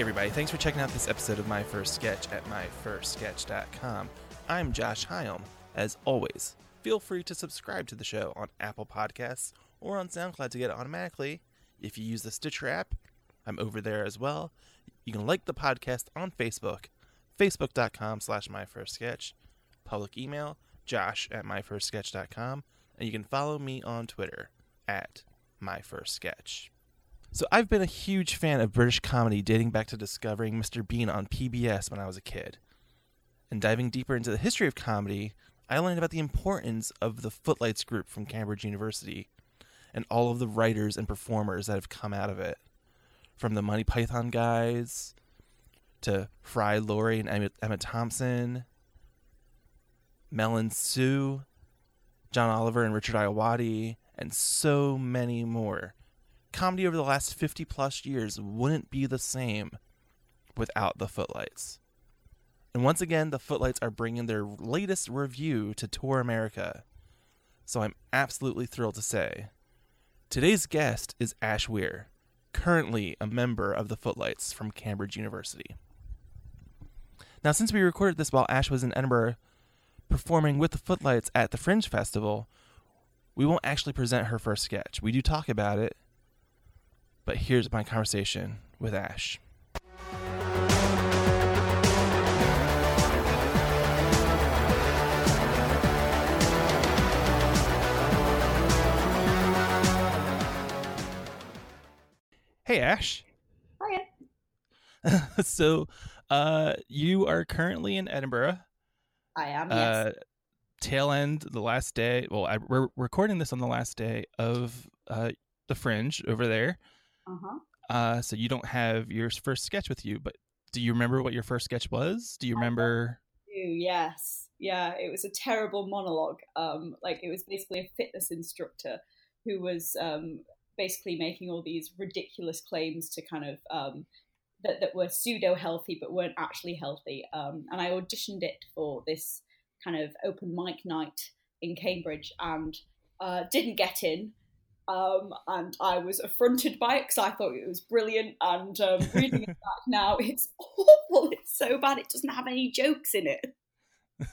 Hey, everybody. Thanks for checking out this episode of My First Sketch at myfirstsketch.com. I'm Josh Hyam. As always, feel free to subscribe to the show on Apple Podcasts or on SoundCloud to get it automatically. If you use the Stitcher app, I'm over there as well. You can like the podcast on Facebook, facebook.com slash myfirstsketch, public email, josh at myfirstsketch.com, and you can follow me on Twitter at myfirstsketch. So I've been a huge fan of British comedy dating back to discovering Mr. Bean on PBS when I was a kid. And diving deeper into the history of comedy, I learned about the importance of the Footlights group from Cambridge University and all of the writers and performers that have come out of it. From the Monty Python guys to Fry Laurie and Emma, Emma Thompson, Mel and Sue, John Oliver and Richard Ayoade, and so many more comedy over the last 50 plus years wouldn't be the same without the Footlights. And once again, the Footlights are bringing their latest revue to Tour America. So I'm absolutely thrilled to say today's guest is Ash Weir, currently a member of the Footlights from Cambridge University. Now, since we recorded this while Ash was in Edinburgh performing with the Footlights at the Fringe Festival, we won't actually present her first sketch. We do talk about it, but here's my conversation with Ash. Hey, Ash. Hiya. so, uh, you are currently in Edinburgh. I am. Uh, Yes. tail end, the last day. Well, I, we're recording this on the last day of uh, the Fringe over there. Uh huh. Uh, so you don't have your first sketch with you, but do you remember what your first sketch was? Do you remember? Yes. Yeah. It was a terrible monologue. Um, like it was basically a fitness instructor who was um basically making all these ridiculous claims to kind of um that that were pseudo healthy but weren't actually healthy. Um, and I auditioned it for this kind of open mic night in Cambridge and uh, didn't get in. Um, and I was affronted by it because I thought it was brilliant. And um, reading it back now, it's awful. It's so bad. It doesn't have any jokes in it.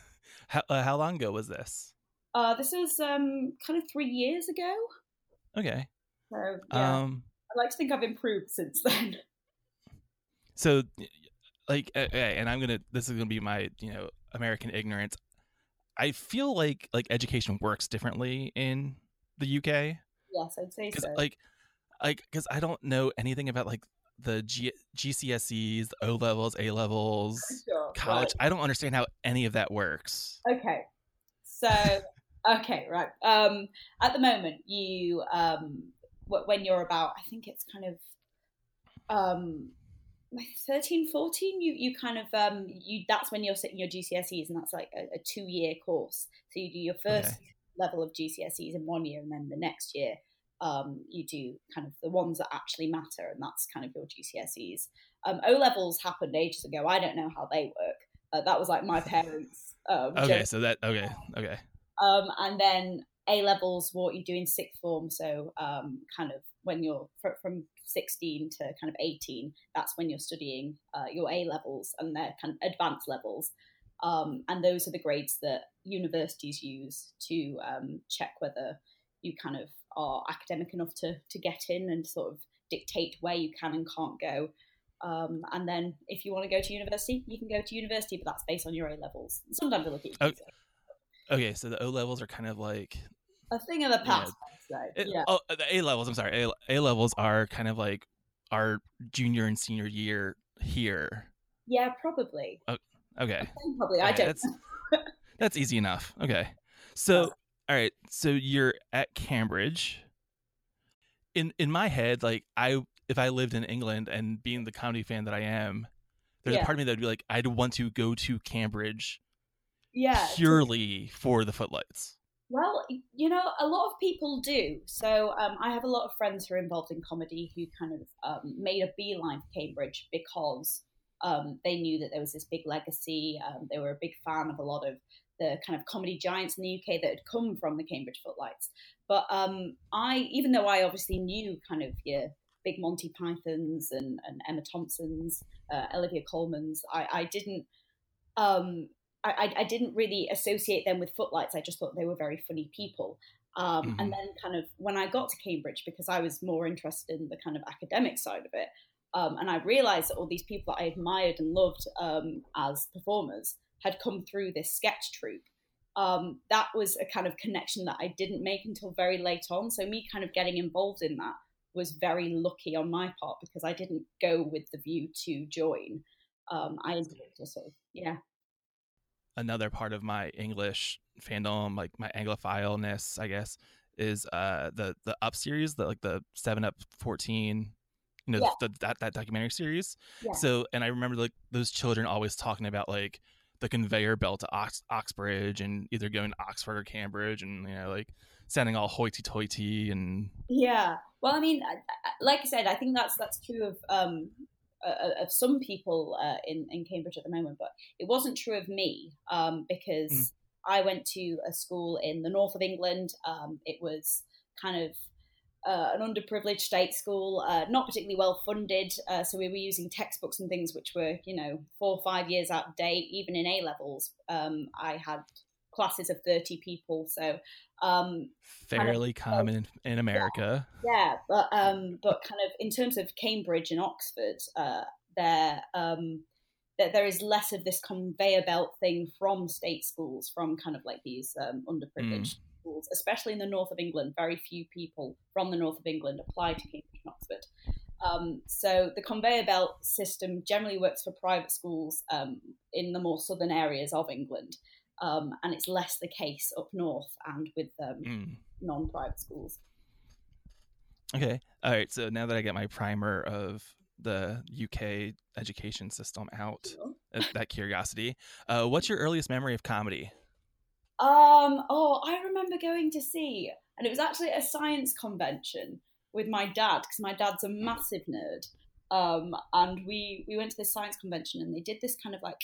How, uh, how long ago was this? Uh, this was um, kind of three years ago. Okay. So yeah, Um. I'd like to think I've improved since then. So, like, and I'm gonna. This is gonna be my, you know, American ignorance. I feel like like education works differently in the UK. Yes, I'd say so. like like because i don't know anything about like the G- gcse's o levels a levels Sure, college i don't understand how any of that works. Okay. So okay, right. Um, at the moment, you um, wh- when you're about, I think it's kind of um like 13 14 you you kind of um you that's when you're sitting your gcse's and that's like a, a two year course so you do your first Okay. Level of gcse's in one year and then the next year um you do kind of the ones that actually matter and that's kind of your gcse's um o levels happened ages ago. I don't know how they work uh, that was like my parents um okay so that okay okay. um and then a levels what you do in sixth form so um kind of when you're fr- from 16 to kind of 18 that's when you're studying uh, your a levels and their kind of advanced levels um, and those are the grades that universities use to um, check whether you kind of are academic enough to to get in and sort of dictate where you can and can't go. Um, and then if you want to go to university you can go to university but that's based on your a levels. Sometimes they look at you okay so the o levels are kind of like a thing of the past so, it- yeah. oh the a levels i'm sorry a, a levels are kind of like our junior and senior year here. Yeah probably okay. Probably i don't that's that's easy enough. Okay. So all right so you're at cambridge. In in my head like i if i lived in england and being the comedy fan that i am there's a part of me that would be like i'd want to go to cambridge yeah purely for the footlights. Well, you know, a lot of people do. So um, I have a lot of friends who are involved in comedy who kind of um, made a beeline for Cambridge because um, they knew that there was this big legacy. Um, they were a big fan of a lot of the kind of comedy giants in the UK that had come from the Cambridge Footlights. But um, I, even though I obviously knew kind of your big Monty Pythons and, and Emma Thompsons, uh, Olivia Colman's. I, I didn't. Um, I, I didn't really associate them with footlights. I just thought they were very funny people. Um, mm-hmm. And then, kind of, when I got to Cambridge, because I was more interested in the kind of academic side of it, um, and I realized that all these people that I admired and loved um, as performers had come through this sketch troupe. Um, that was a kind of connection that I didn't make until very late on. So, me kind of getting involved in that was very lucky on my part because I didn't go with the view to join. Um, I just sort of, yeah, another part of my English fandom, like my Anglophileness, I guess, is uh the the Up series, the like the Seven Up fourteen, you know, yeah. the, that that documentary series. Yeah. So, and I remember like those children always talking about like the conveyor belt to Ox- Oxbridge and either going to Oxford or Cambridge, and you know, like sounding all hoity-toity and yeah. Well, I mean, like I said, I think that's that's true of um, uh, of some people uh, in in Cambridge at the moment, but it wasn't true of me um, because mm. I went to a school in the north of England. Um, it was kind of uh, an underprivileged state school, uh, not particularly well funded. Uh, so we were using textbooks and things which were, you know, four or five years out of date. Even in A levels, um, I had classes of 30 people. So um, fairly kind of, common in, in America. Yeah, yeah, but um, but kind of in terms of Cambridge and Oxford, uh, there um, that there is less of this conveyor belt thing from state schools, from kind of like these um, underprivileged mm. Schools, especially in the north of England. Very few people from the north of England apply to Cambridge and Oxford. Um, so the conveyor belt system generally works for private schools um, in the more southern areas of England um, and it's less the case up north and with um, mm. non-private schools. Okay, all right. So now that I get my primer of the UK education system out, uh, that curiosity, uh, what's your earliest memory of comedy? Um. Oh, I remember going to see, and it was actually a science convention with my dad because my dad's a massive nerd. Um, and we we went to this science convention and they did this kind of like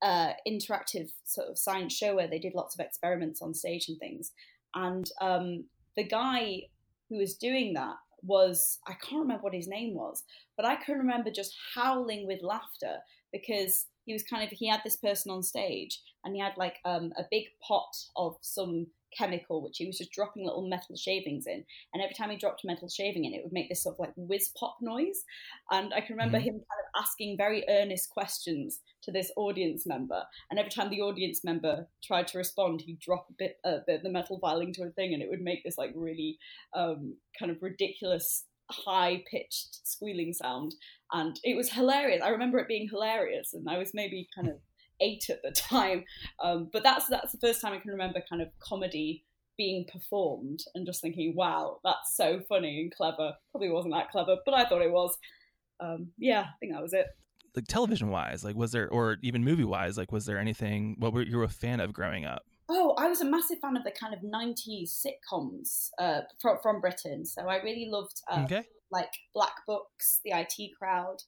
uh, interactive sort of science show where they did lots of experiments on stage and things. And um, the guy who was doing that was I can't remember what his name was, but I can remember just howling with laughter because he was kind of he had this person on stage and he had like um, a big pot of some chemical which he was just dropping little metal shavings in and every time he dropped a metal shaving in it would make this sort of like whiz pop noise and i can remember mm-hmm. him kind of asking very earnest questions to this audience member and every time the audience member tried to respond he'd drop a bit uh, the, the metal vial into a thing and it would make this like really um, kind of ridiculous high pitched squealing sound and it was hilarious i remember it being hilarious and i was maybe kind of eight at the time. Um, but that's that's the first time I can remember kind of comedy being performed and just thinking, wow, that's so funny and clever. Probably wasn't that clever, but I thought it was. Um, yeah, I think that was it. Like television wise, like was there, or even movie wise, like was there anything? What were you a fan of growing up? Oh, I was a massive fan of the kind of '90s sitcoms uh, from, from Britain. So I really loved uh, okay. like Black Books, The IT Crowd,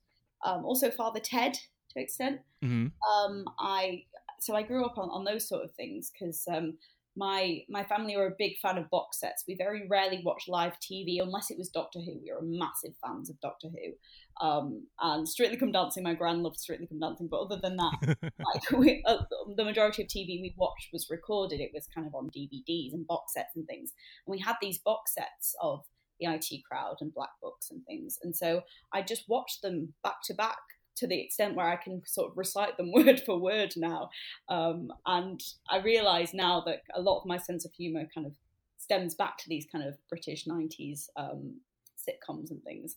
um, also Father Ted to extent. Mm-hmm. Um, I so I grew up on, on those sort of things because um, my my family were a big fan of box sets. We very rarely watched live TV unless it was Doctor Who. We were massive fans of Doctor Who. Um, and Strictly Come Dancing, my grand loved Strictly Come Dancing. But other than that, like we, uh, the majority of TV we watched was recorded. It was kind of on DVDs and box sets and things. And we had these box sets of the IT crowd and black books and things. And so I just watched them back to back to the extent where I can sort of recite them word for word now. Um, and I realise now that a lot of my sense of humour kind of stems back to these kind of British 90s um, sitcoms and things.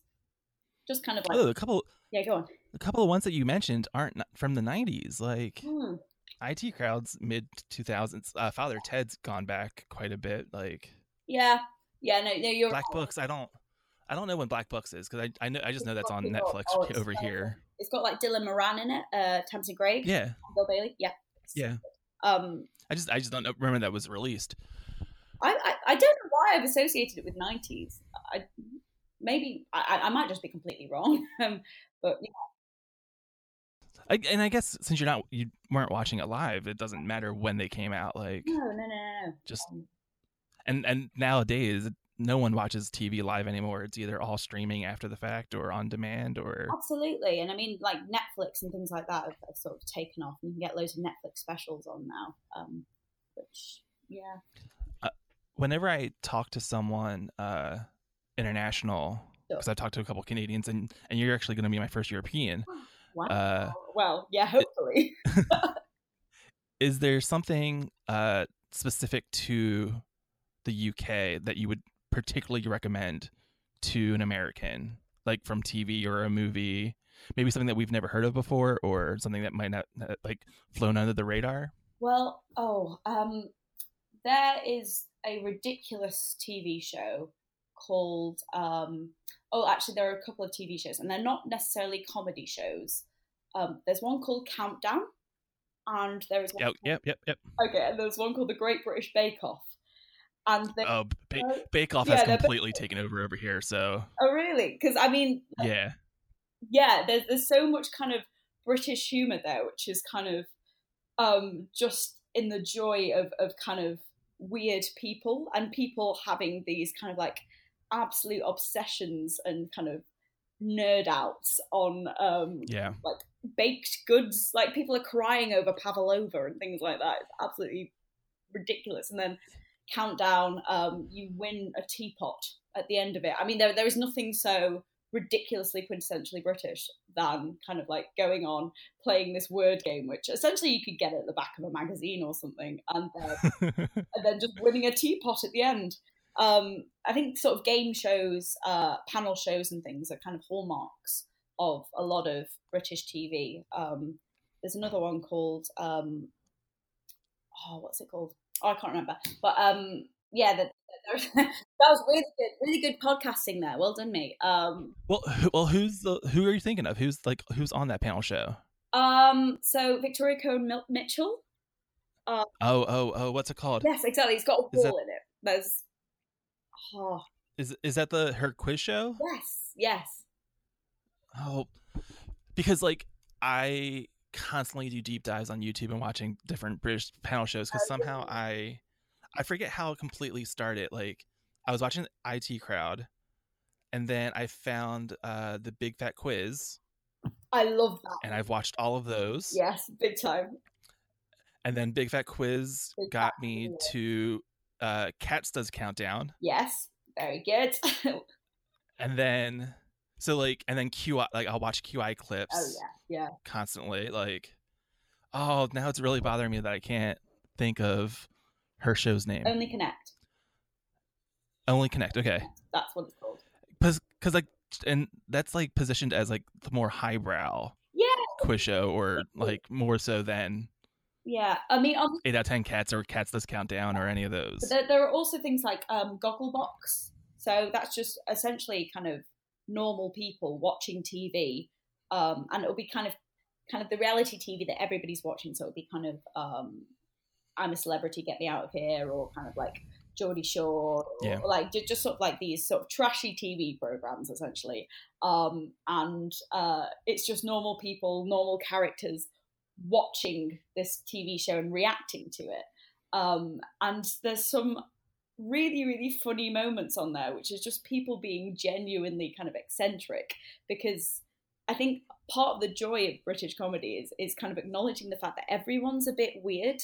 Just kind of like. Oh, a couple. Yeah, go on. A couple of ones that you mentioned aren't from the 90s. Like. Hmm. IT crowds mid 2000s. Uh, Father Ted's gone back quite a bit. Like. Yeah. Yeah. No. No. You're Black right. Books. I don't. I don't know when Black Books is because I I know I just know that's on Netflix oh, over here. It's got like Dylan Moran in it, uh, Tamsin Greig, yeah, Bill Bailey, yeah, yeah. Um, I just I just don't know, remember that was released. I, I, I don't know why I've associated it with nineties. I maybe I, I might just be completely wrong, um, but yeah. I, and I guess since you're not you weren't watching it live, it doesn't matter when they came out. Like no, no, no, no. Just um, and and nowadays no one watches TV live anymore. It's either all streaming after the fact or on demand or Absolutely, and I mean, like Netflix and things like that have, have sort of taken off. You can get loads of Netflix specials on now, um, which yeah. whenever I talk to someone uh, international, Sure. because I've talked to a couple Canadians, and and you're actually going to be my first European. Wow. Uh, well, yeah, hopefully. is there something uh, specific to the UK that you would particularly recommend to an American, like from TV or a movie? Maybe something that we've never heard of before, or something that might not like flown under the radar. Well, oh, um, there is a ridiculous TV show called. Um, oh, actually, there are a couple of TV shows, and they're not necessarily comedy shows. Um, there's one called Countdown, and there is one. Yep, yep, yep, yep. Okay, and there's one called The Great British Bake Off, and they, Oh, ba- Uh, Bake Off yeah, has completely taken over over here. So oh really? Because I mean, yeah, yeah, there's there's so much kind of British humour there, which is kind of um, just in the joy of of kind of weird people and people having these kind of like absolute obsessions and kind of nerd outs on um, yeah. Like baked goods. Like people are crying over pavlova and things like that. It's absolutely ridiculous. And then countdown, um, you win a teapot at the end of it. I mean, there there is nothing so ridiculously quintessentially British than kind of like going on playing this word game, which essentially you could get at the back of a magazine or something, and then and then just winning a teapot at the end. Um, I think sort of game shows, uh, panel shows, and things are kind of hallmarks of a lot of British TV. Um, there's another one called um, oh, what's it called? Oh, I can't remember. But um, yeah, that that was really good, really good podcasting there. Well done, mate. Um, well, who, well, who's the who are you thinking of? Who's like who's on that panel show? um, so Victoria Coren Mitchell. Oh, oh, oh, what's it called? Yes, exactly. It's got a ball that- in it. There's oh Is is that the her quiz show? yes, yes. Oh, because like I constantly do deep dives on YouTube and watching different British panel shows because somehow? I I forget how it completely started. Like I was watching IT Crowd, and then I found uh, the Big Fat Quiz, I love that. and I've watched all of those. Yes, big time. And then Big Fat Quiz Big got Fat me Quiz. to uh, Cats Does Countdown, Yes, very good. and then so like and then QI like I'll watch QI clips. oh yeah, yeah. constantly like oh now it's really bothering me that i can't think of her show's name Only connect. only connect okay That's what it's called. because like and that's like positioned as like the more highbrow Yeah, quiz show or like more so than yeah. I mean, obviously, 8 out of 10 cats or cats does countdown or any of those but there, there are also things like um, Gogglebox. So that's just essentially kind of normal people watching TV, um, and it'll be kind of kind of the reality TV that everybody's watching. So it'll be kind of um, I'm a celebrity, get me out of here, or kind of like Geordie Shore, or, Yeah. like ju- just sort of like these sort of trashy TV programs essentially. Um, and uh, it's just normal people, normal characters watching this TV show and reacting to it. Um, and there's some really, really funny moments on there, which is just people being genuinely kind of eccentric because I think part of the joy of British comedy is is kind of acknowledging the fact that everyone's a bit weird,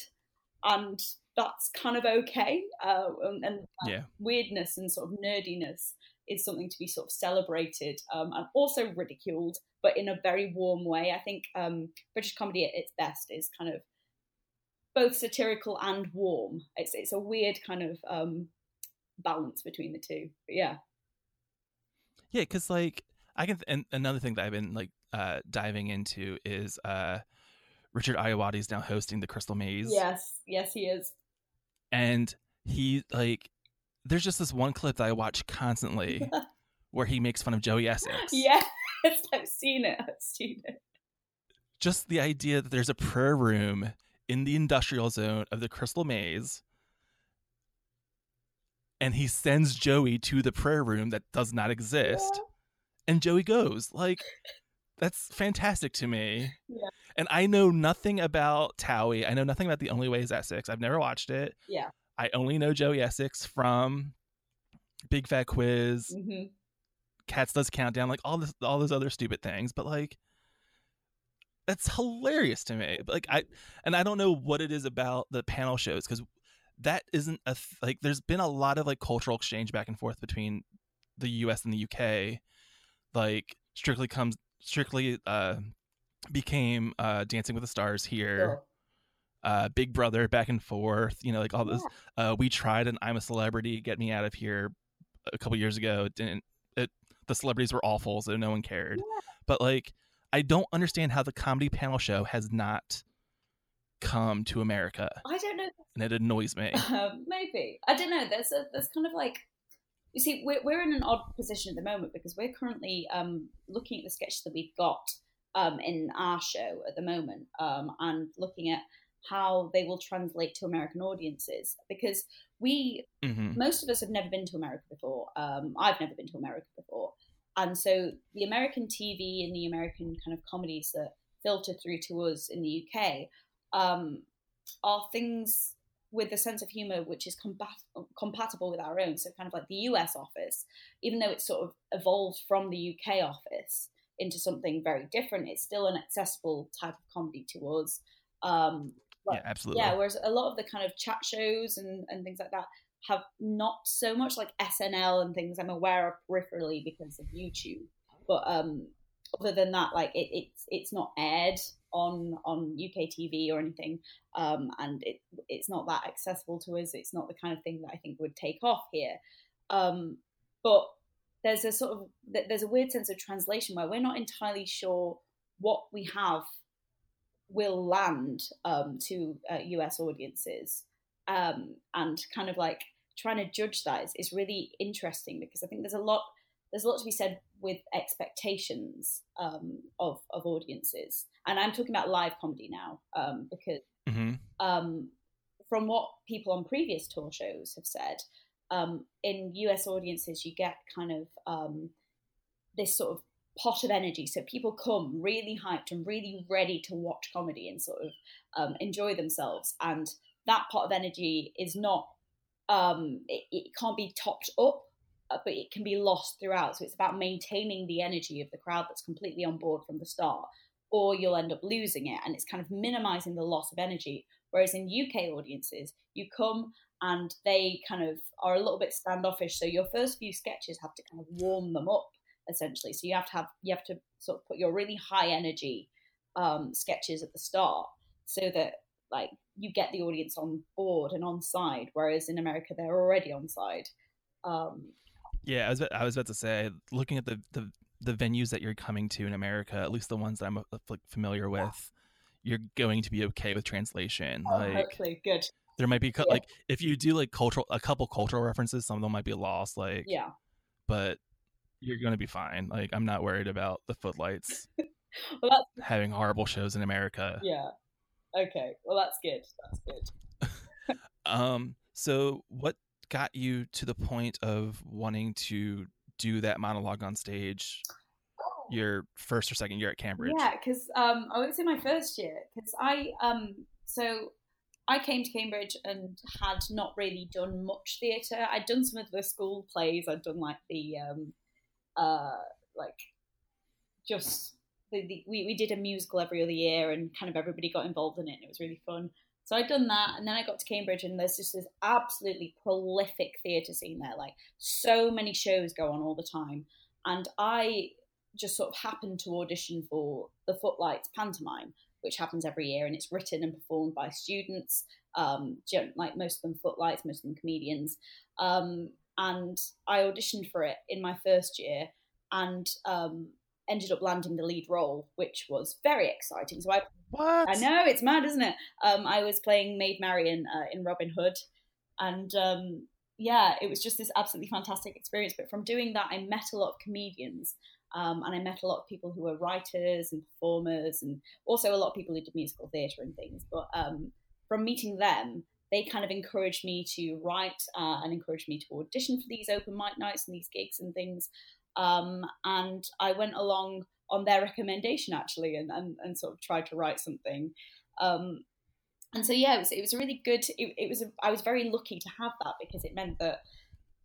and that's kind of okay. Uh, and, and yeah weirdness and sort of nerdiness is something to be sort of celebrated um, and also ridiculed, but in a very warm way. I think um, British comedy at its best is kind of both satirical and warm. It's it's a weird kind of um, balance between the two. But yeah, yeah because like i can and another thing that i've been like uh diving into is uh richard Ayoade is now hosting the crystal maze yes, yes, he is. and he like there's just this one clip that i watch constantly where he makes fun of joey essex Yes, I've seen it. I've seen it. just the idea that there's a prayer room in the industrial zone of the crystal maze and he sends joey to the prayer room that does not exist. And joey goes like that's fantastic to me. Yeah. and i know nothing about towie. I know nothing about the only way is essex. I've never watched it. Yeah. i only know joey essex from Big Fat Quiz, hmm Cats Does Countdown, like all this, all those other stupid things. But like, that's hilarious to me. Like I, and I don't know what it is about the panel shows because that isn't a th- like. There's been a lot of like cultural exchange back and forth between the U.S. and the U.K. Like Strictly comes Strictly uh became uh Dancing with the Stars here. Sure. uh big brother back and forth you know like all this uh we tried and i'm a celebrity get me out of here a couple years ago it didn't it the celebrities were awful so no one cared Yeah. but like i don't understand how the comedy panel show has not come to america I don't know. and it annoys me Um, maybe I don't know. There's a there's kind of like you see we're we're in an odd position at the moment because we're currently um, looking at the sketches that we've got um, in our show at the moment um, and looking at how they will translate to American audiences because we hmm most of us have never been to America before. Um, I've never been to America before. And so the American TV and the American kind of comedies that filter through to us in the UK um, are things with a sense of humor which is combat- compatible with our own. So, kind of like the US office, even though it's sort of evolved from the UK office into something very different, it's still an accessible type of comedy to us. Um, yeah absolutely yeah, whereas a lot of the kind of chat shows and, and things like that have not so much like SNL and things I'm aware of peripherally because of YouTube. But um, other than that, like it, it's it's not aired on on UK TV or anything, um, and it it's not that accessible to us. It's not the kind of thing that I think would take off here. Um, but there's a sort of there's a weird sense of translation where we're not entirely sure what we have will land um, to uh, US audiences, um, and kind of like trying to judge that is, is really interesting because I think there's a lot there's a lot to be said with expectations um, of of audiences, and I'm talking about live comedy now um, because hmm um, from what people on previous tour shows have said, um, in US audiences, you get kind of um, this sort of pot of energy. So people come really hyped and really ready to watch comedy and sort of um, enjoy themselves. And that pot of energy is not, um, it, it can't be topped up. uh, But it can be lost throughout. So it's about maintaining the energy of the crowd that's completely on board from the start, or you'll end up losing it. And it's kind of minimizing the loss of energy Whereas in UK audiences, you come and they kind of are a little bit standoffish. So your first few sketches have to kind of warm them up essentially. So you have to have you have to sort of put your really high energy um, sketches at the start so that like you get the audience on board and on side. Whereas in America, they're already on side. Um, Yeah, I was I was about to say, looking at the the the venues that you're coming to in America, at least the ones that I'm uh, like familiar with, you're going to be okay with translation. oh, Like hopefully, good. there might be Yeah. like if you do like cultural a couple cultural references, some of them might be lost. Like, Yeah. but you're going to be fine. Like I'm not worried about the footlights Well, having horrible shows in America. yeah. Okay. Well, that's good. That's good. Um, so what got you to the point of wanting to do that monologue on stage your first or second year at Cambridge? Yeah, because um, I won't say my first year because I um so I came to Cambridge and had not really done much theatre. I'd done some of the school plays. I'd done like the um uh like just the, the we we did a musical every other year and kind of everybody got involved in it. and It was really fun. So I'd done that, and then I got to Cambridge, and there's just this absolutely prolific theatre scene there. Like so many shows go on all the time, and I just sort of happened to audition for the Footlights pantomime, which happens every year, and it's written and performed by students, um, like most of them footlights, most of them comedians. Um, and I auditioned for it in my first year, and um, ended up landing the lead role, which was very exciting. So I What? I know it's mad, isn't it? Um, I was playing Maid Marian uh, in Robin Hood, and um, yeah, it was just this absolutely fantastic experience. But from doing that, I met a lot of comedians, um, and I met a lot of people who were writers and performers, and also a lot of people who did musical theatre and things. But um, from meeting them, they kind of encouraged me to write uh, and encouraged me to audition for these open mic nights and these gigs and things. Um, and I went along on their recommendation actually, and, and, and sort of tried to write something. Um, and so yeah, it was, it was really good. It, it was a, I was very lucky to have that because it meant that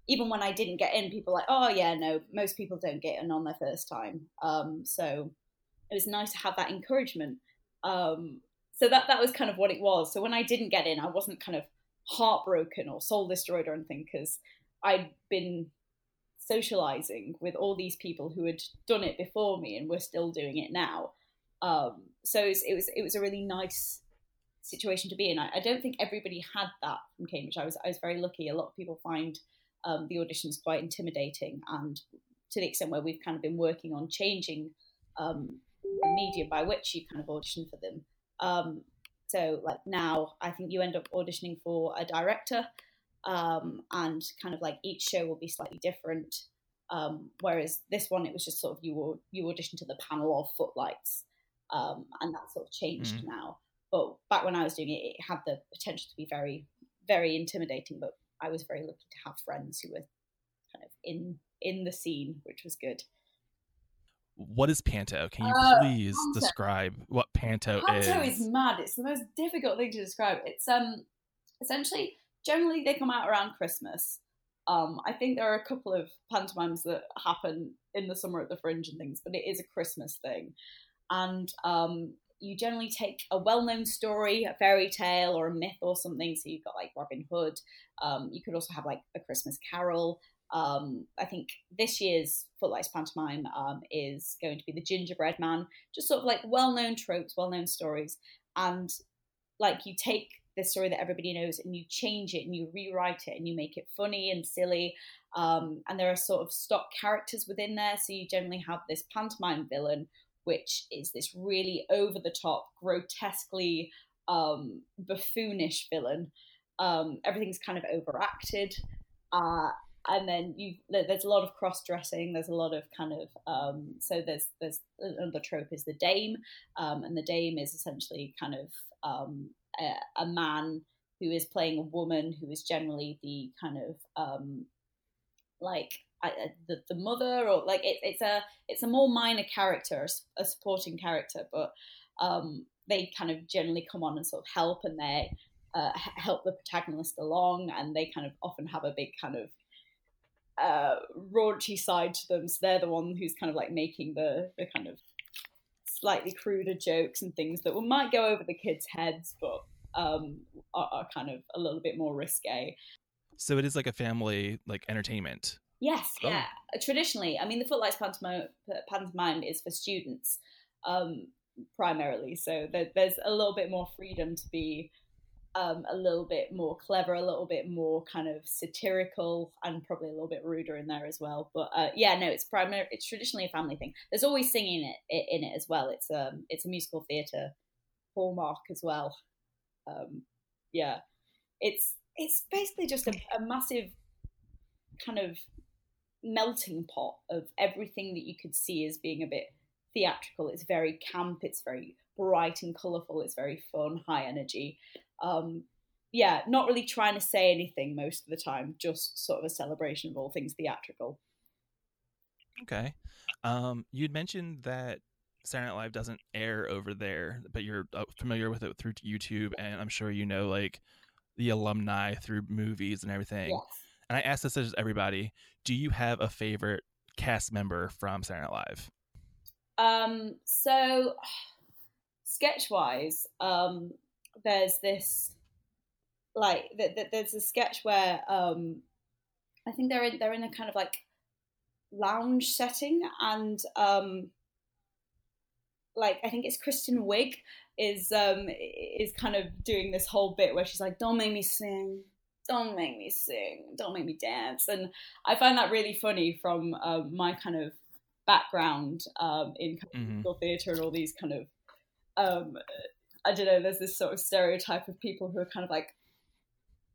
even when I didn't get in, people were like, oh yeah, no, most people don't get in on their first time. Um, so it was nice to have that encouragement. Um, so that that was kind of what it was. So when I didn't get in, I wasn't kind of heartbroken or soul destroyed or anything because I'd been socializing with all these people who had done it before me and were still doing it now. Um, so it was, it was, it was a really nice situation to be in. I, I, don't think everybody had that from Cambridge. I was I was very lucky. A lot of people find um, the auditions quite intimidating, and to the extent where we've kind of been working on changing um, the medium by which you kind of audition for them. Um, so like now, I think you end up auditioning for a director, um, and kind of like each show will be slightly different. Um, whereas this one, it was just sort of you you audition to the panel of footlights, um, and that sort of changed mm. now. But back when I was doing it, it had the potential to be very, very intimidating. But I was very lucky to have friends who were kind of in in the scene, which was good. What is panto? Can you uh, please panto. describe what panto, panto is? Panto is mad. It's the most difficult thing to describe. It's um essentially generally they come out around Christmas. Um, I think there are a couple of pantomimes that happen in the summer at the Fringe and things, but it is a Christmas thing. And um, you generally take a well-known story, a fairy tale or a myth or something. So you've got like Robin Hood. Um, you could also have like a Christmas Carol. Um, I think this year's Footlights pantomime um, is going to be the Gingerbread Man. Just sort of like well-known tropes, well-known stories, and like you take this story that everybody knows and you change it and you rewrite it and you make it funny and silly. Um, and there are sort of stock characters within there. So you generally have this pantomime villain which is this really over the top, grotesquely um, buffoonish villain. Um, everything's kind of overacted. Uh, and then you there's a lot of cross dressing. There's a lot of kind of um, so there's there's another trope is the dame, um, and the dame is essentially kind of um, a, a, man who is playing a woman who is generally the kind of um, like the, the mother or like it, it's a it's a more minor character a supporting character but um, they kind of generally come on and sort of help and they uh, help the protagonist along and they kind of often have a big kind of uh, raunchy side to them. So they're the one who's kind of like making the, the kind of slightly cruder jokes and things that might go over the kids heads but um, are, are kind of a little bit more risque so it is like a family like entertainment Yes, oh. yeah. Traditionally, I mean, the Footlights pantomime, pantomime is for students um, primarily, so there, there's a little bit more freedom to be um, a little bit more clever, a little bit more kind of satirical, and probably a little bit ruder in there as well. But uh, yeah, no, it's primary. It's traditionally a family thing. There's always singing it in it as well. It's um, it's a musical theatre hallmark as well. Um, yeah, it's it's basically just a, a massive kind of melting pot of everything that you could see as being a bit theatrical. It's very camp, it's very bright and colourful, it's very fun, high energy. Um, yeah, not really trying to say anything most of the time, just sort of a celebration of all things theatrical. Okay. Um, you'd mentioned that Saturday Night Live doesn't air over there, but you're uh, familiar with it through YouTube, and I'm sure you know like the alumni through movies and everything. Yes and I ask this as everybody: Do you have a favorite cast member from Saturday Night Live? Um, so sketch wise, um, there's this like th- th- there's a sketch where um, I think they're in they're in a kind of like lounge setting and um, like I think it's Kristen Wiig is um is kind of doing this whole bit where she's like, "Don't make me sing, don't make me sing, don't make me dance. And I find that really funny from um, my kind of background um, in mm-hmm. theatre and all these kind of, um, I don't know, there's this sort of stereotype of people who are kind of like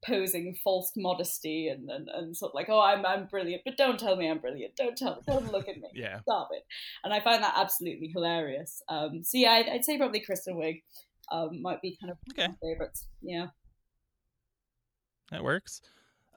posing false modesty and, and, and sort of like, oh, I'm, I'm brilliant, but don't tell me I'm brilliant. Don't tell me, don't look at me. yeah. Stop it. And I find that absolutely hilarious. Um, so yeah, I'd, I'd, say probably Kristen Wiig um, might be kind of okay. my favorites. Yeah that works.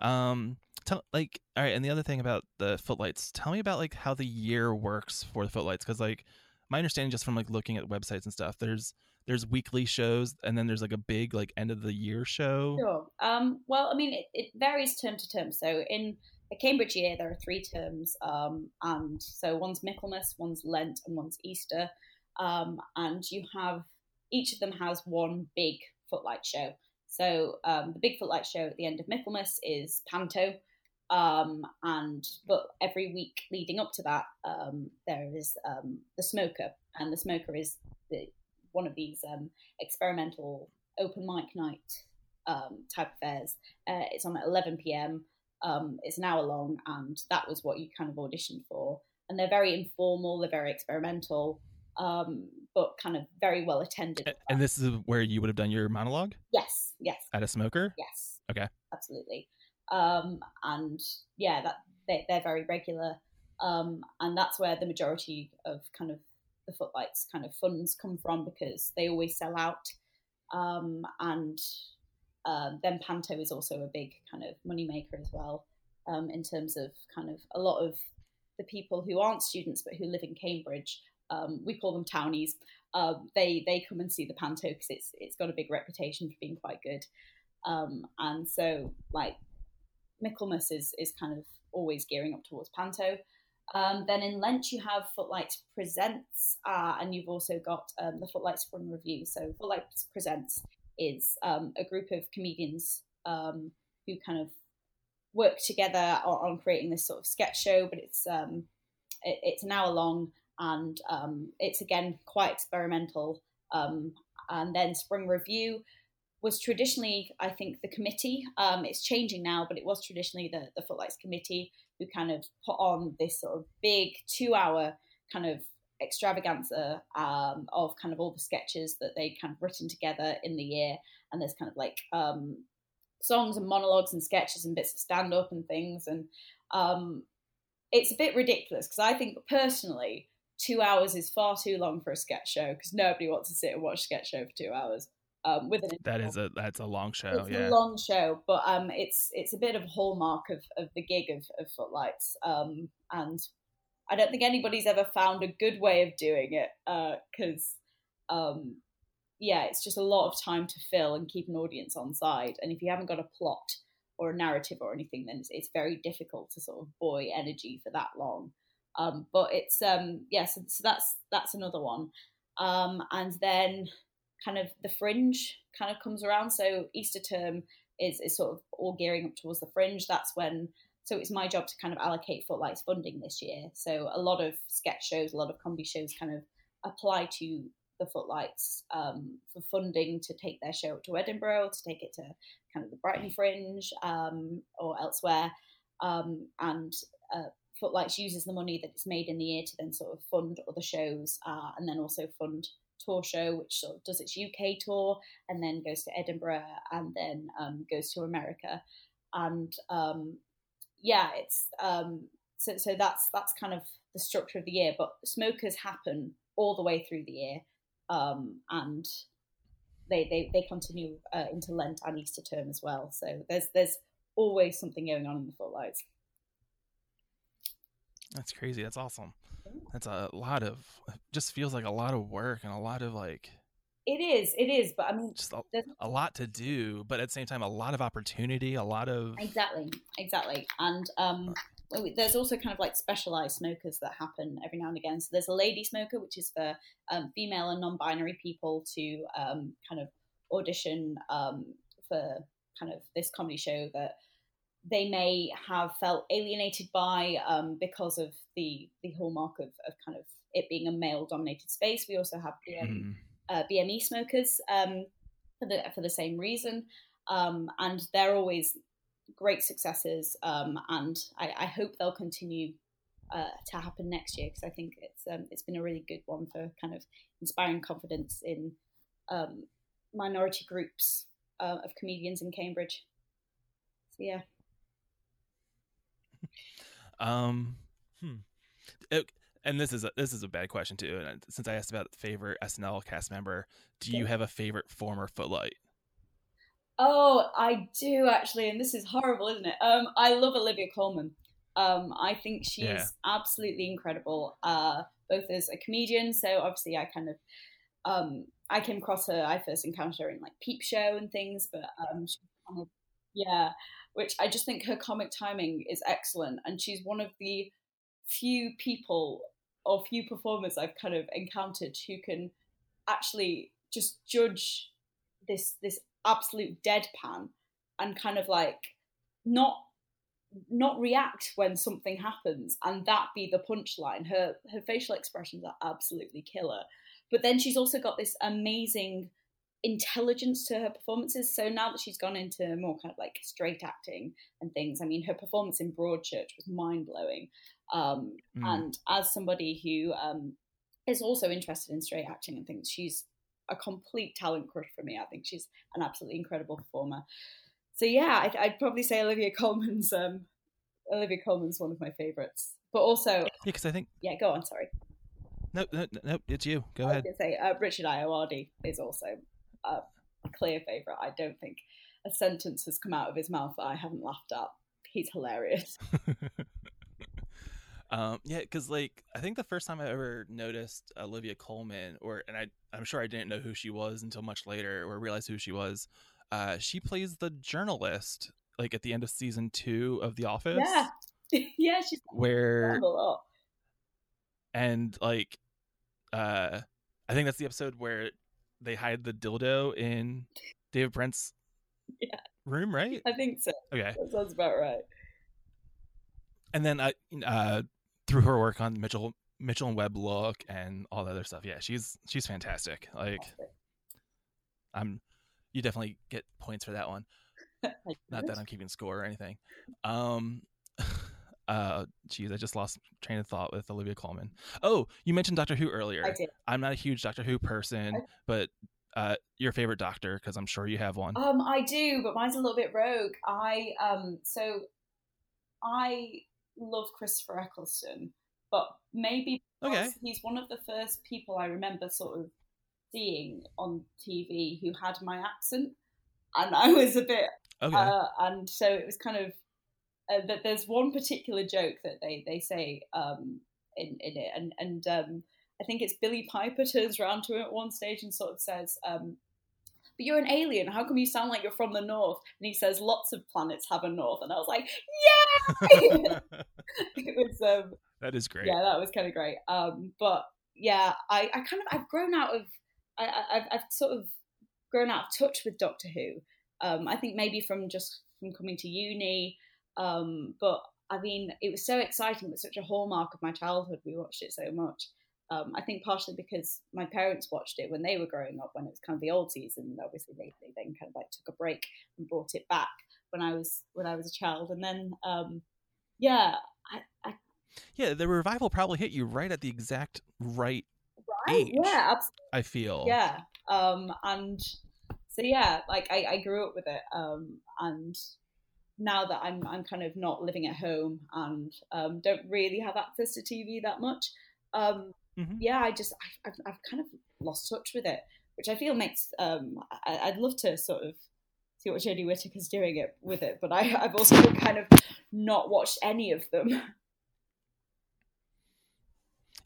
Um, tell like all right, and the other thing about the footlights, tell me about like how the year works for the footlights, because like my understanding just from like looking at websites and stuff, there's there's weekly shows and then there's like a big like end of the year show. Sure. Um, well, I mean, it, it varies term to term. So in a Cambridge year, there are three terms, um, and so one's Michaelmas, one's Lent, and one's Easter, um, and you have each of them has one big footlight show. So um, the big footlight show at the end of Michaelmas is Panto, um, and but every week leading up to that, um, there is um, the Smoker, and the Smoker is the, one of these um, experimental open mic night um, type affairs. Uh, it's on at 11 p.m. Um, it's an hour long, and that was what you kind of auditioned for. And they're very informal, they're very experimental, um, but kind of very well attended. And this is where you would have done your monologue? Yes, yes. At a smoker? Yes. Okay. Absolutely. Um, and yeah, that they, they're very regular. Um, and that's where the majority of kind of the footlights kind of funds come from because they always sell out. Um, and um, then Panto is also a big kind of money maker as well, um, in terms of kind of a lot of the people who aren't students but who live in Cambridge. Um, we call them townies. Um, they they come and see the Panto because it's it's got a big reputation for being quite good. Um, and so like Michaelmas is is kind of always gearing up towards Panto. Um, then in Lent you have Footlights Presents, uh, and you've also got um, the Footlights Spring Revue. So Footlights Presents is um, a group of comedians um, who kind of work together on, on, creating this sort of sketch show, but it's um, it, it's an hour long and um, it's again quite experimental. And then Spring Revue was traditionally, I think, the committee. Um, it's changing now, but it was traditionally the, the Footlights Committee who kind of put on this sort of big two hour kind of extravaganza um, of kind of all the sketches that they kind of written together in the year. And there's kind of like um, songs and monologues and sketches and bits of stand up and things. And um, it's a bit ridiculous because I think personally, two hours is far too long for a sketch show because nobody wants to sit and watch a sketch show for two hours. Um, with an that is a that's a long show. It's yeah. a long show, but um, it's it's a bit of a hallmark of, of the gig of, of Footlights. Um, and I don't think anybody's ever found a good way of doing it because, uh, um, yeah, it's just a lot of time to fill and keep an audience on side. And if you haven't got a plot or a narrative or anything, then it's, it's very difficult to sort of buoy energy for that long. Um, but it's um, yeah, so, so, that's that's another one. Um, and then kind of the fringe kind of comes around. So Easter term is is sort of all gearing up towards the fringe. That's when so it's my job to kind of allocate Footlights funding this year. So a lot of sketch shows, a lot of comedy shows kind of apply to the Footlights um, for funding to take their show to Edinburgh, to take it to kind of the Brighton Fringe um, or elsewhere. Um, and uh, Footlights uses the money that it's made in the year to then sort of fund other shows uh, and then also fund tour show, which sort of does its UK tour and then goes to Edinburgh and then um, goes to America. And um, yeah, it's um, so so that's that's kind of the structure of the year. But smokers happen all the way through the year, um, and they they they continue uh, into Lent and Easter term as well. So there's there's always something going on in the footlights. That's crazy. That's awesome. That's a lot of just feels like a lot of work and a lot of like it is, it is, but I mean, just a, a, lot to do, but at the same time, a lot of opportunity, a lot of exactly, exactly, and um, there's also kind of like specialized smokers that happen every now and again. So there's a lady smoker, which is for um, female and non-binary people to um, kind of audition um, for kind of this comedy show that they may have felt alienated by um, because of the the hallmark of, of kind of it being a male dominated space. We also have mm uh, BME smokers um, for the for the same reason, um, and they're always great successes. Um, and I, I, hope they'll continue uh, to happen next year because I think it's um, it's been a really good one for kind of inspiring confidence in um, minority groups uh, of comedians in Cambridge. So yeah. Um. Hmm. It, and this is a this is a bad question too. And since I asked about favorite SNL cast member, do you have a favorite former Footlight? Oh, I do actually, and this is horrible, isn't it? Um, I love Olivia Colman. Um, I think she's yeah. absolutely incredible, uh, both as a comedian. So obviously, I kind of um, I came across her. I first encountered her in like Peep Show and things, but um, she's kind of Yeah, which I just think her comic timing is excellent, and she's one of the few people or few performers I've kind of encountered who can actually just judge this this absolute deadpan and kind of like not not react when something happens and that be the punchline. Her her facial expressions are absolutely killer. But then she's also got this amazing intelligence to her performances so now that she's gone into more kind of like straight acting and things i mean her performance in broadchurch was mind-blowing um, mm. and as somebody who um, is also interested in straight acting and things she's a complete talent crush for me i think she's an absolutely incredible performer so yeah, I'd, I'd, probably say Olivia Colman's um, Olivia Colman's one of my favorites. But also, yeah, because I think yeah, go on. Sorry. No, no, no, it's you. Go I ahead. say uh, Richard Ayoade is also a clear favorite. I don't think a sentence has come out of his mouth that I haven't laughed at. He's hilarious. um, yeah, because like I think the first time I ever noticed Olivia Colman, or and I I'm sure I didn't know who she was until much later, or realized who she was uh, she plays the journalist like at the end of season two of The Office. Yeah, yeah, she's where and like, uh, I think that's the episode where they hide the dildo in David Brent's yeah. room, right? I think so. Okay, that sounds about right. And then, uh, uh, through her work on Mitchell Mitchell and Webb look and all the other stuff, yeah, she's she's fantastic. Like, I'm you definitely get points for that one. Not that I'm keeping score or anything. Um, uh, geez, I just lost train of thought with Olivia Colman. Oh, you mentioned Doctor Who earlier. I did. I'm not a huge Doctor Who person, but uh, your favorite Doctor, because I'm sure you have one. Um, I do, but mine's a little bit rogue. I um, so I love Christopher Eccleston, but maybe okay. he's one of the first people I remember sort of seeing on TV who had my accent, and I was a bit. Okay. Uh, and so it was kind of uh, that. There's one particular joke that they they say um, in in it, and and um, I think it's Billie Piper turns around to him at one stage and sort of says. Um, but you're an alien. How come you sound like you're from the north? And he says, lots of planets have a north. And I was like, yeah! it was. Um, that is great. Yeah, that was kind of great. Um, but yeah, I, I kind of I've grown out of I, have sort of grown out of touch with Doctor Who. Um, I think maybe from just from coming to uni, um, but I mean, it was so exciting. It was such a hallmark of my childhood. We watched it so much. Um, I think partially because my parents watched it when they were growing up, when it was kind of the old season. Obviously, they, they then kind of like took a break and brought it back when I was when I was a child, and then um, yeah, I, I, yeah, the revival probably hit you right at the exact right age. Yeah, absolutely. I feel. Yeah. Um, and so yeah, like I, I grew up with it. Um, and now that I'm I'm kind of not living at home and um, don't really have access to TV that much. Um, mm-hmm. yeah, I just I, have I've kind of lost touch with it, which I feel makes um, I, would love to sort of see what Jodie Whittaker's doing it with it, but I, I've also kind of not watched any of them.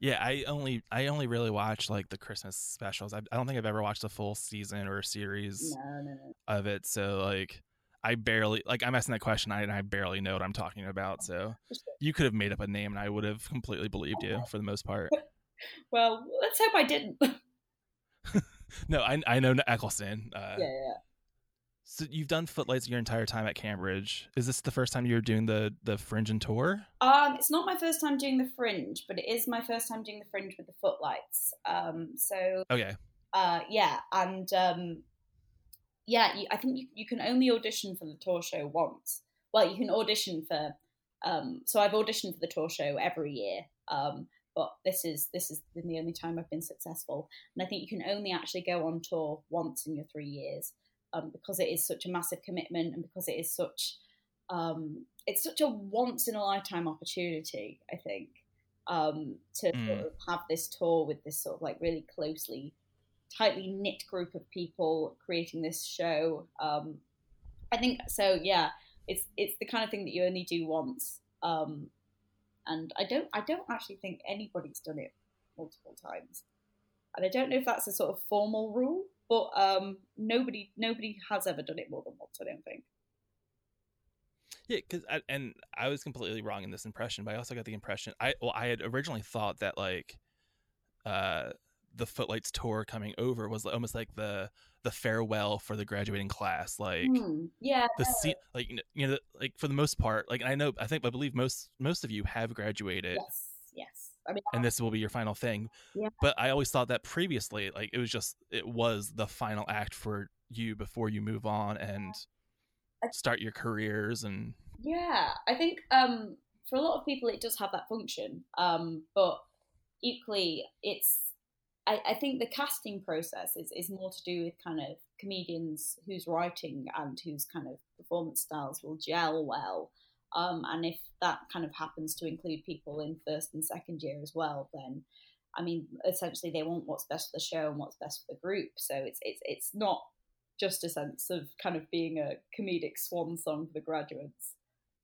Yeah, I only I only really watch like the Christmas specials. I, I don't think I've ever watched a full season or a series no, no, no. of it. So like I barely like I'm asking that question I, and I barely know what I'm talking about. So you could have made up a name and I would have completely believed you for the most part. well, let's hope I didn't. no, I I know Eccleston. Uh, yeah, yeah. So you've done Footlights your entire time at Cambridge. Is this the first time you're doing the the Fringe and tour? Um, it's not my first time doing the Fringe, but it is my first time doing the Fringe with the Footlights. Um, so okay, uh, yeah, and um, yeah, you, I think you, you can only audition for the tour show once. Well, you can audition for. Um, so I've auditioned for the tour show every year. Um, but this is this is the only time I've been successful, and I think you can only actually go on tour once in your three years um, because it is such a massive commitment and because it is such um, it's such a once in a lifetime opportunity. I think um, to mm. sort of have this tour with this sort of like really closely, tightly knit group of people creating this show. Um, I think so. Yeah, it's it's the kind of thing that you only do once. Um, and I don't I don't actually think anybody's done it multiple times. And I don't know if that's a sort of formal rule, but um, nobody nobody has ever done it more than once. I don't think. Yeah, because and I was completely wrong in this impression, but I also got the impression I well I had originally thought that like uh the Footlights tour coming over was almost like the the farewell for the graduating class, like Hmm, yeah, the scene, like you know, you know, like for the most part, like I know I think I believe most most of you have graduated, yes, yes. I mean, and this will be your final thing. Yeah. But I always thought that previously, like it was just it was the final act for you before you move on and start your careers and Yeah, I think um, for a lot of people it does have that function, um, but equally it's. I, I think the casting process is, is more to do with kind of comedians whose writing and whose kind of performance styles will gel well. Um, and if that kind of happens to include people in first and second year as well, then I mean, essentially they want what's best for the show and what's best for the group. So it's it's it's not just a sense of kind of being a comedic swan song for the graduates.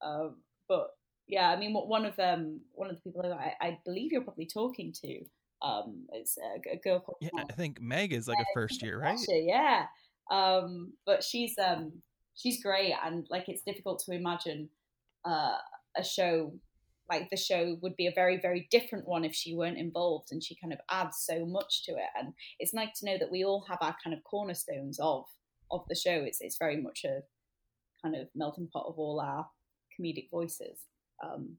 Um, but yeah, I mean, one of um one of the people I, I believe you're probably talking to um is a, a girl called yeah, Meg. I think Meg is like a first year, right? Actually, yeah. Um, but she's um she's great, and like it's difficult to imagine uh, a show like the show would be a very very different one if she weren't involved, and she kind of adds so much to it. And it's nice to know that we all have our kind of cornerstones of of the show. It's it's very much a kind of melting pot of all our comedic voices. Um,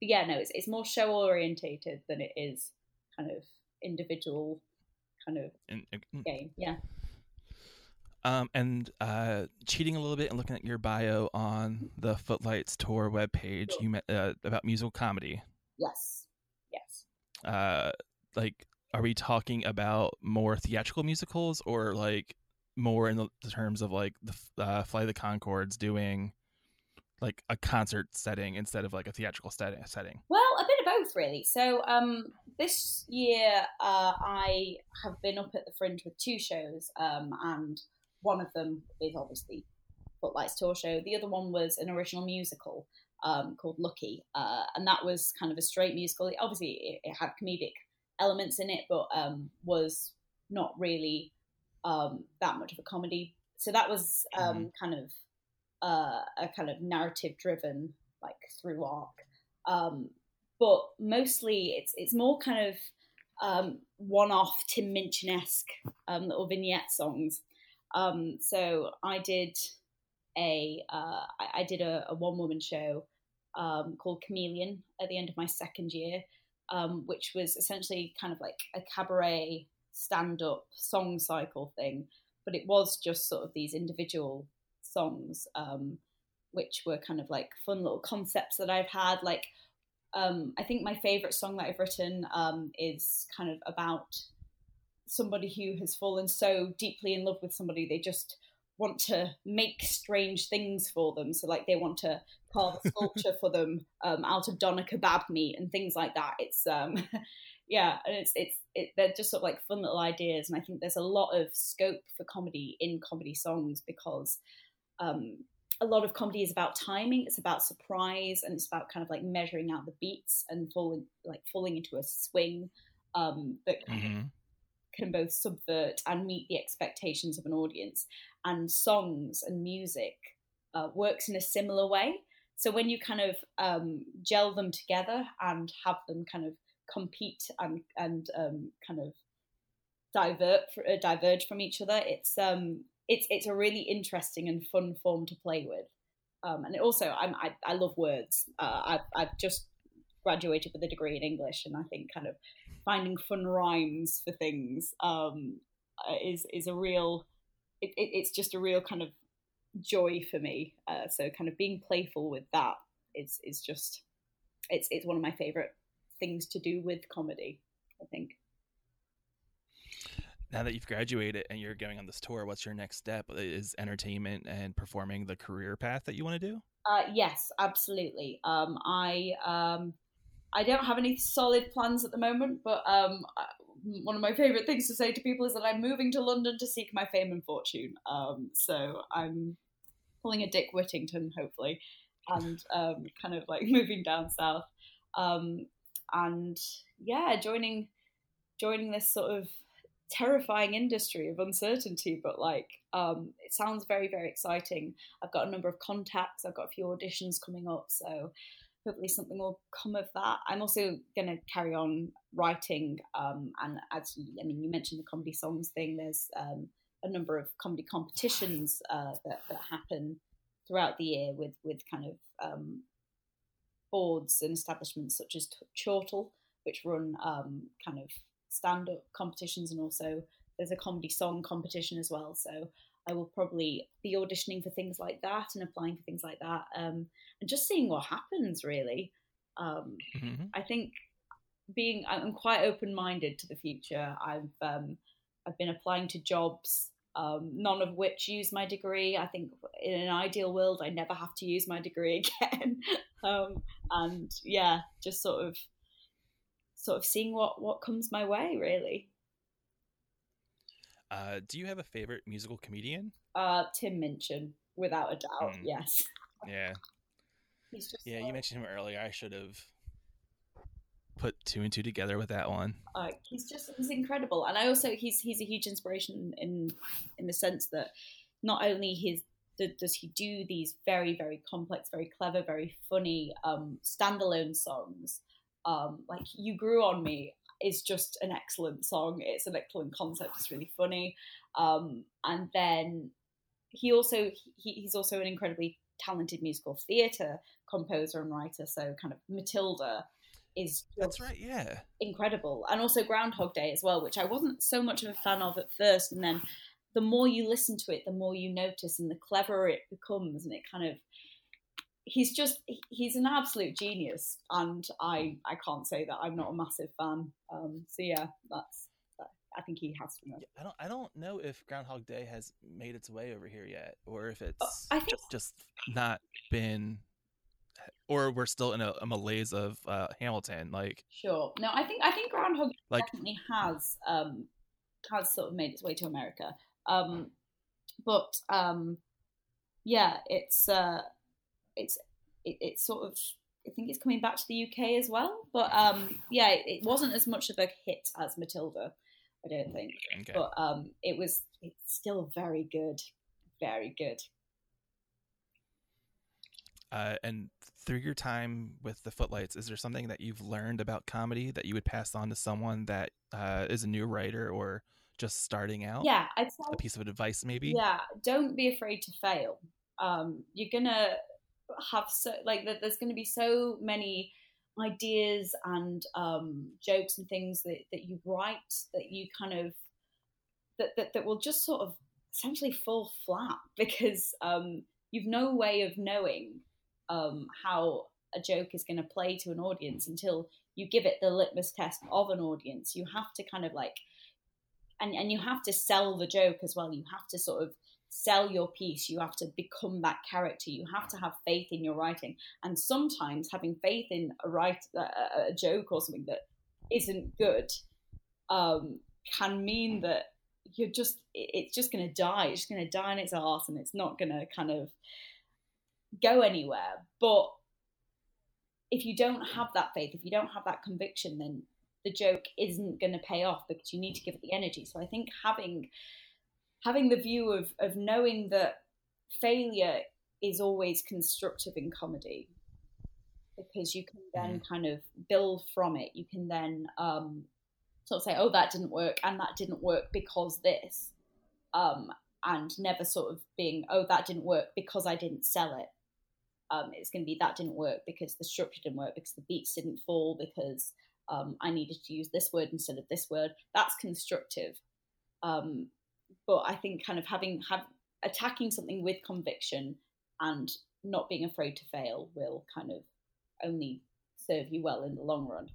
but yeah, no, it's it's more show orientated than it is kind of individual kind of And, and- game. Yeah. Um, and uh, cheating a little bit and looking at your bio on the Footlights tour webpage, Sure. you met uh, about musical comedy. Yes. Yes. Uh, like, are we talking about more theatrical musicals or like more in the, the terms of like the uh, Flight of the Conchords doing like a concert setting instead of like a theatrical setting? setting? Well, a bit of both, really. So um, this year, uh, I have been up at the Fringe with two shows, um, and one of them is obviously Footlights Tour Show. The other one was an original musical um, called Lucky, uh, and that was kind of a straight musical. Obviously, it, it had comedic elements in it, but um, was not really um, that much of a comedy. So that was um, kind of uh, a kind of narrative driven like through arc. Um, but mostly it's it's more kind of um, one off Tim Minchin esque um, little vignette songs. Um, so I did a uh, I, I did a, a one woman show um, called Chameleon at the end of my second year, um, which was essentially kind of like a cabaret stand up song cycle thing, but it was just sort of these individual songs, um, which were kind of like fun little concepts that I've had. Like, um, I think my favorite song that I've written um, is kind of about somebody who has fallen so deeply in love with somebody they just want to make strange things for them. So, like, they want to carve a sculpture for them um, out of doner kebab meat and things like that. It's um, yeah, and it's it's it, they're just sort of like fun little ideas, and I think there's a lot of scope for comedy in comedy songs because um, a lot of comedy is about timing, it's about surprise, and it's about kind of like measuring out the beats and falling like falling into a swing um, that Mm-hmm. can both subvert and meet the expectations of an audience. And songs and music uh, works in a similar way. So when you kind of um, gel them together and have them kind of compete and and um, kind of divert uh, diverge from each other, it's um it's it's a really interesting and fun form to play with. Um, and also, I'm, I I love words. Uh, I've I've just graduated with a degree in English, and I think kind of finding fun rhymes for things um, uh, is is a real. It, it, it's just a real kind of joy for me. Uh, so kind of being playful with that is is just it's it's one of my favorite things to do with comedy. I think. Now that you've graduated and you're going on this tour, what's your next step? Is entertainment and performing the career path that you want to do? Uh, yes, absolutely. Um, I um, I don't have any solid plans at the moment, but um, one of my favorite things to say to people is that I'm moving to London to seek my fame and fortune. Um, so I'm pulling a Dick Whittington, hopefully, and um, kind of like moving down south. Um, and yeah, joining joining this sort of terrifying industry of uncertainty, but like um, it sounds very, very exciting. I've got a number of contacts, I've got a few auditions coming up, so hopefully something will come of that. I'm also going to carry on writing, um, and as I mean, you mentioned the comedy songs thing. There's um, a number of comedy competitions uh, that, that happen throughout the year with with kind of um, boards and establishments such as Chortle, which run um, kind of stand up competitions, and also there's a comedy song competition as well. So I will probably be auditioning for things like that and applying for things like that, um, and just seeing what happens. Really, um, mm-hmm. I think being I'm quite open minded to the future. I've um, I've been applying to jobs, um, none of which use my degree. I think in an ideal world, I never have to use my degree again. Um, and yeah, just sort of sort of seeing what what comes my way, really. Uh, do you have a favorite musical comedian? Uh, Tim Minchin, without a doubt. Mm. Yes. Yeah. He's just yeah, you mentioned him earlier. I should have put two and two together with that one. Uh, he's just he's incredible, and I also he's he's a huge inspiration in in the sense that not only his does he do these very very complex, very clever, very funny um, standalone songs. Um, like you grew on me is just an excellent song. It's an excellent concept. It's really funny. Um, and then he also he, he's also an incredibly talented musical theatre composer and writer. So kind of Matilda is that's right, yeah, incredible. And also Groundhog Day as well, which I wasn't so much of a fan of at first, and then the more you listen to it, the more you notice, and the cleverer it becomes, and it kind of he's just he's an absolute genius, and I I can't say that I'm not a massive fan. Um, so yeah, that's I think he has to know. I don't. I don't know if Groundhog Day has made its way over here yet, or if oh, it's I think just not been, or we're still in a, a malaise of uh, Hamilton. Like sure, no, I think I think Groundhog like, definitely has um has sort of made its way to America. Um, but um, yeah, it's uh, it's it, it's sort of I think it's coming back to the UK as well. But um, yeah, it, it, wasn't as much of a hit as Matilda, I don't think. Okay. But um, it was it's still very good, very good. Uh, and through your time with the Footlights, is there something that you've learned about comedy that you would pass on to someone that uh, is a new writer or just starting out? Yeah, I'd say a piece of advice, maybe. Yeah, don't be afraid to fail. Um, you're gonna have so like that there's going to be so many ideas and um, jokes and things that, that you write that you kind of that, that, that will just sort of essentially fall flat because um, you've no way of knowing um, how a joke is going to play to an audience until you give it the litmus test of an audience. You have to kind of like and, and you have to sell the joke as well. You have to sort of sell your piece. You have to become that character. You have to have faith in your writing. And sometimes having faith in a write a, joke or something that isn't good um, can mean that you're just it's just going to die. It's just going to die in its arse, and it's not going to kind of go anywhere. But if you don't have that faith, if you don't have that conviction, then the joke isn't going to pay off because you need to give it the energy. So I think having having the view of of knowing that failure is always constructive in comedy because you can then mm. kind of build from it. You can then um, sort of say, "Oh, that didn't work," and that didn't work because this, um, and never sort of being, "Oh, that didn't work because I didn't sell it." Um, it's going to be that didn't work because the structure didn't work because the beats didn't fall because um, I needed to use this word instead of this word. That's constructive. Um, but I think kind of having have attacking something with conviction and not being afraid to fail will kind of only serve you well in the long run.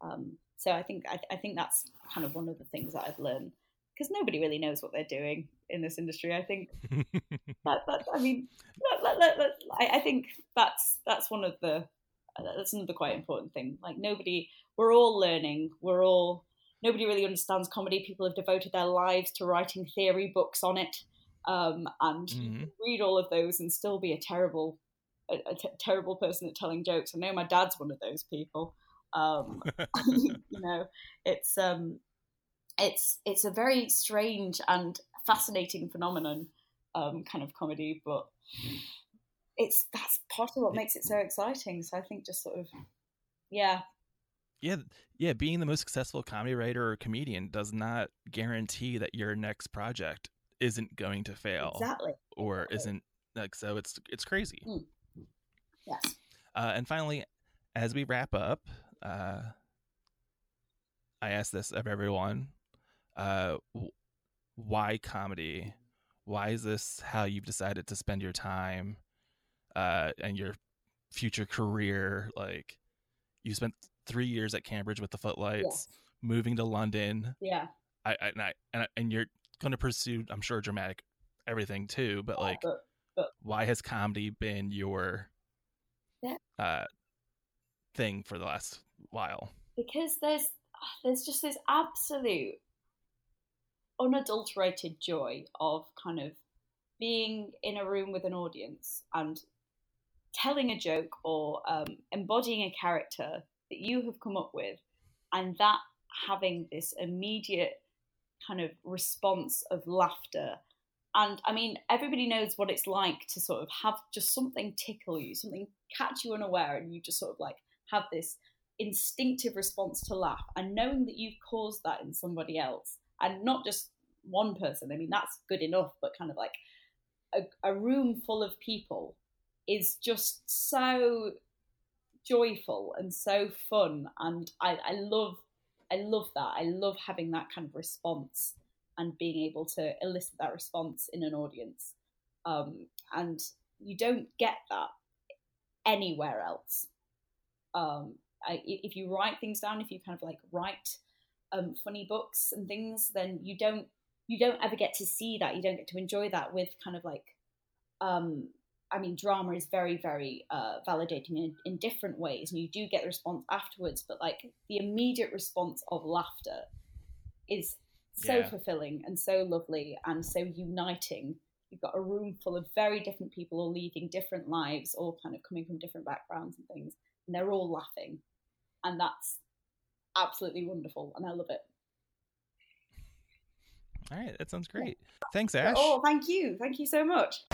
Um, so I think I, I, think that's kind of one of the things that I've learned because nobody really knows what they're doing in this industry. I think that, that I mean, let, let, I, I, think that's that's one of the that's another quite important thing. Like nobody, we're all learning. We're all nobody really understands comedy. People have devoted their lives to writing theory books on it, um, and mm-hmm. read all of those and still be a terrible, a, a t- terrible person at telling jokes. I know my dad's one of those people. Um, you know, it's um, it's it's a very strange and fascinating phenomenon, um, kind of comedy, but it's that's part of what makes it so exciting. So I think just sort of, yeah, yeah yeah being the most successful comedy writer or comedian does not guarantee that your next project isn't going to fail exactly. or isn't like so it's it's crazy. Mm. yes. Uh, and finally as we wrap up uh, i ask this of everyone uh, why comedy? Why is this how you've decided to spend your time uh, and your future career? Like you spent three years at Cambridge with the Footlights, moving to London. Yeah. I, I, and I, and, I, and you're going to pursue, I'm sure, dramatic everything too. But yeah, like, but, but, why has comedy been your uh, thing for the last while? Because there's there's just this absolute unadulterated joy of kind of being in a room with an audience and telling a joke or um, embodying a character that you have come up with, and that having this immediate kind of response of laughter. And I mean, everybody knows what it's like to sort of have just something tickle you, something catch you unaware, and you just sort of like have this instinctive response to laugh. And knowing that you've caused that in somebody else, and not just one person, I mean, that's good enough, but kind of like a, a room full of people is just so joyful and so fun and I, I love I love that. I love having that kind of response and being able to elicit that response in an audience. Um, and you don't get that anywhere else. Um, I, if you write things down, if you kind of like write um, funny books and things, then you don't you don't ever get to see that. You don't get to enjoy that with kind of like um, I mean, drama is very, very uh, validating in, in different ways, and you do get the response afterwards. But like the immediate response of laughter is so yeah. fulfilling and so lovely and so uniting. You've got a room full of very different people, all leading different lives, all kind of coming from different backgrounds and things, and they're all laughing, and that's absolutely wonderful, and I love it. All right, that sounds great. Thanks, Ash. Oh, thank you. Thank you so much.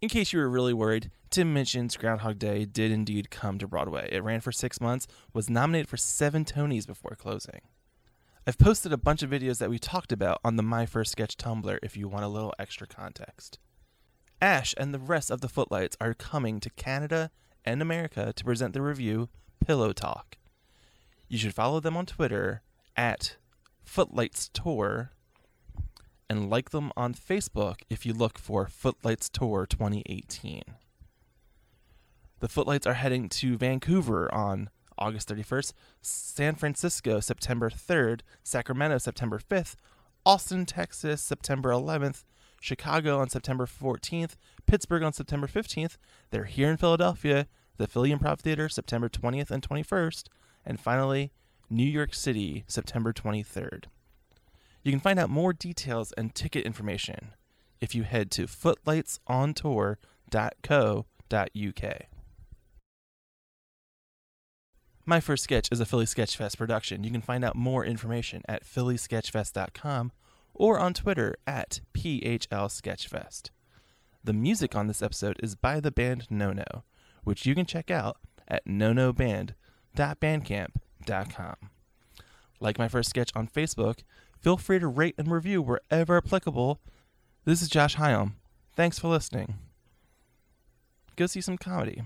In case you were really worried, Tim Minchin's Groundhog Day did indeed come to Broadway. It ran for six months, was nominated for seven Tonys before closing. I've posted a bunch of videos that we talked about on the My First Sketch Tumblr if you want a little extra context. Ash and the rest of the Footlights are coming to Canada and America to present the revue Pillow Talk. You should follow them on Twitter at Footlights Tour and like them on Facebook if you look for Footlights Tour 2018. The Footlights are heading to Vancouver on August 31st, San Francisco September 3rd, Sacramento September 5th, Austin, Texas September 11th, Chicago on September 14th, Pittsburgh on September 15th. They're here in Philadelphia, the Philly Improv Theater September 20th and 21st, and finally, New York City September 23rd. You can find out more details and ticket information if you head to footlightsontour.co.uk. My First Sketch is a Philly Sketchfest production. You can find out more information at phillysketchfest.com or on Twitter at PHLSketchfest. The music on this episode is by the band Nono, which you can check out at nonoband.bandcamp.com. Like my first sketch on Facebook, Feel free to rate and review wherever applicable. This is Josh Hyam. Thanks for listening. Go see some comedy.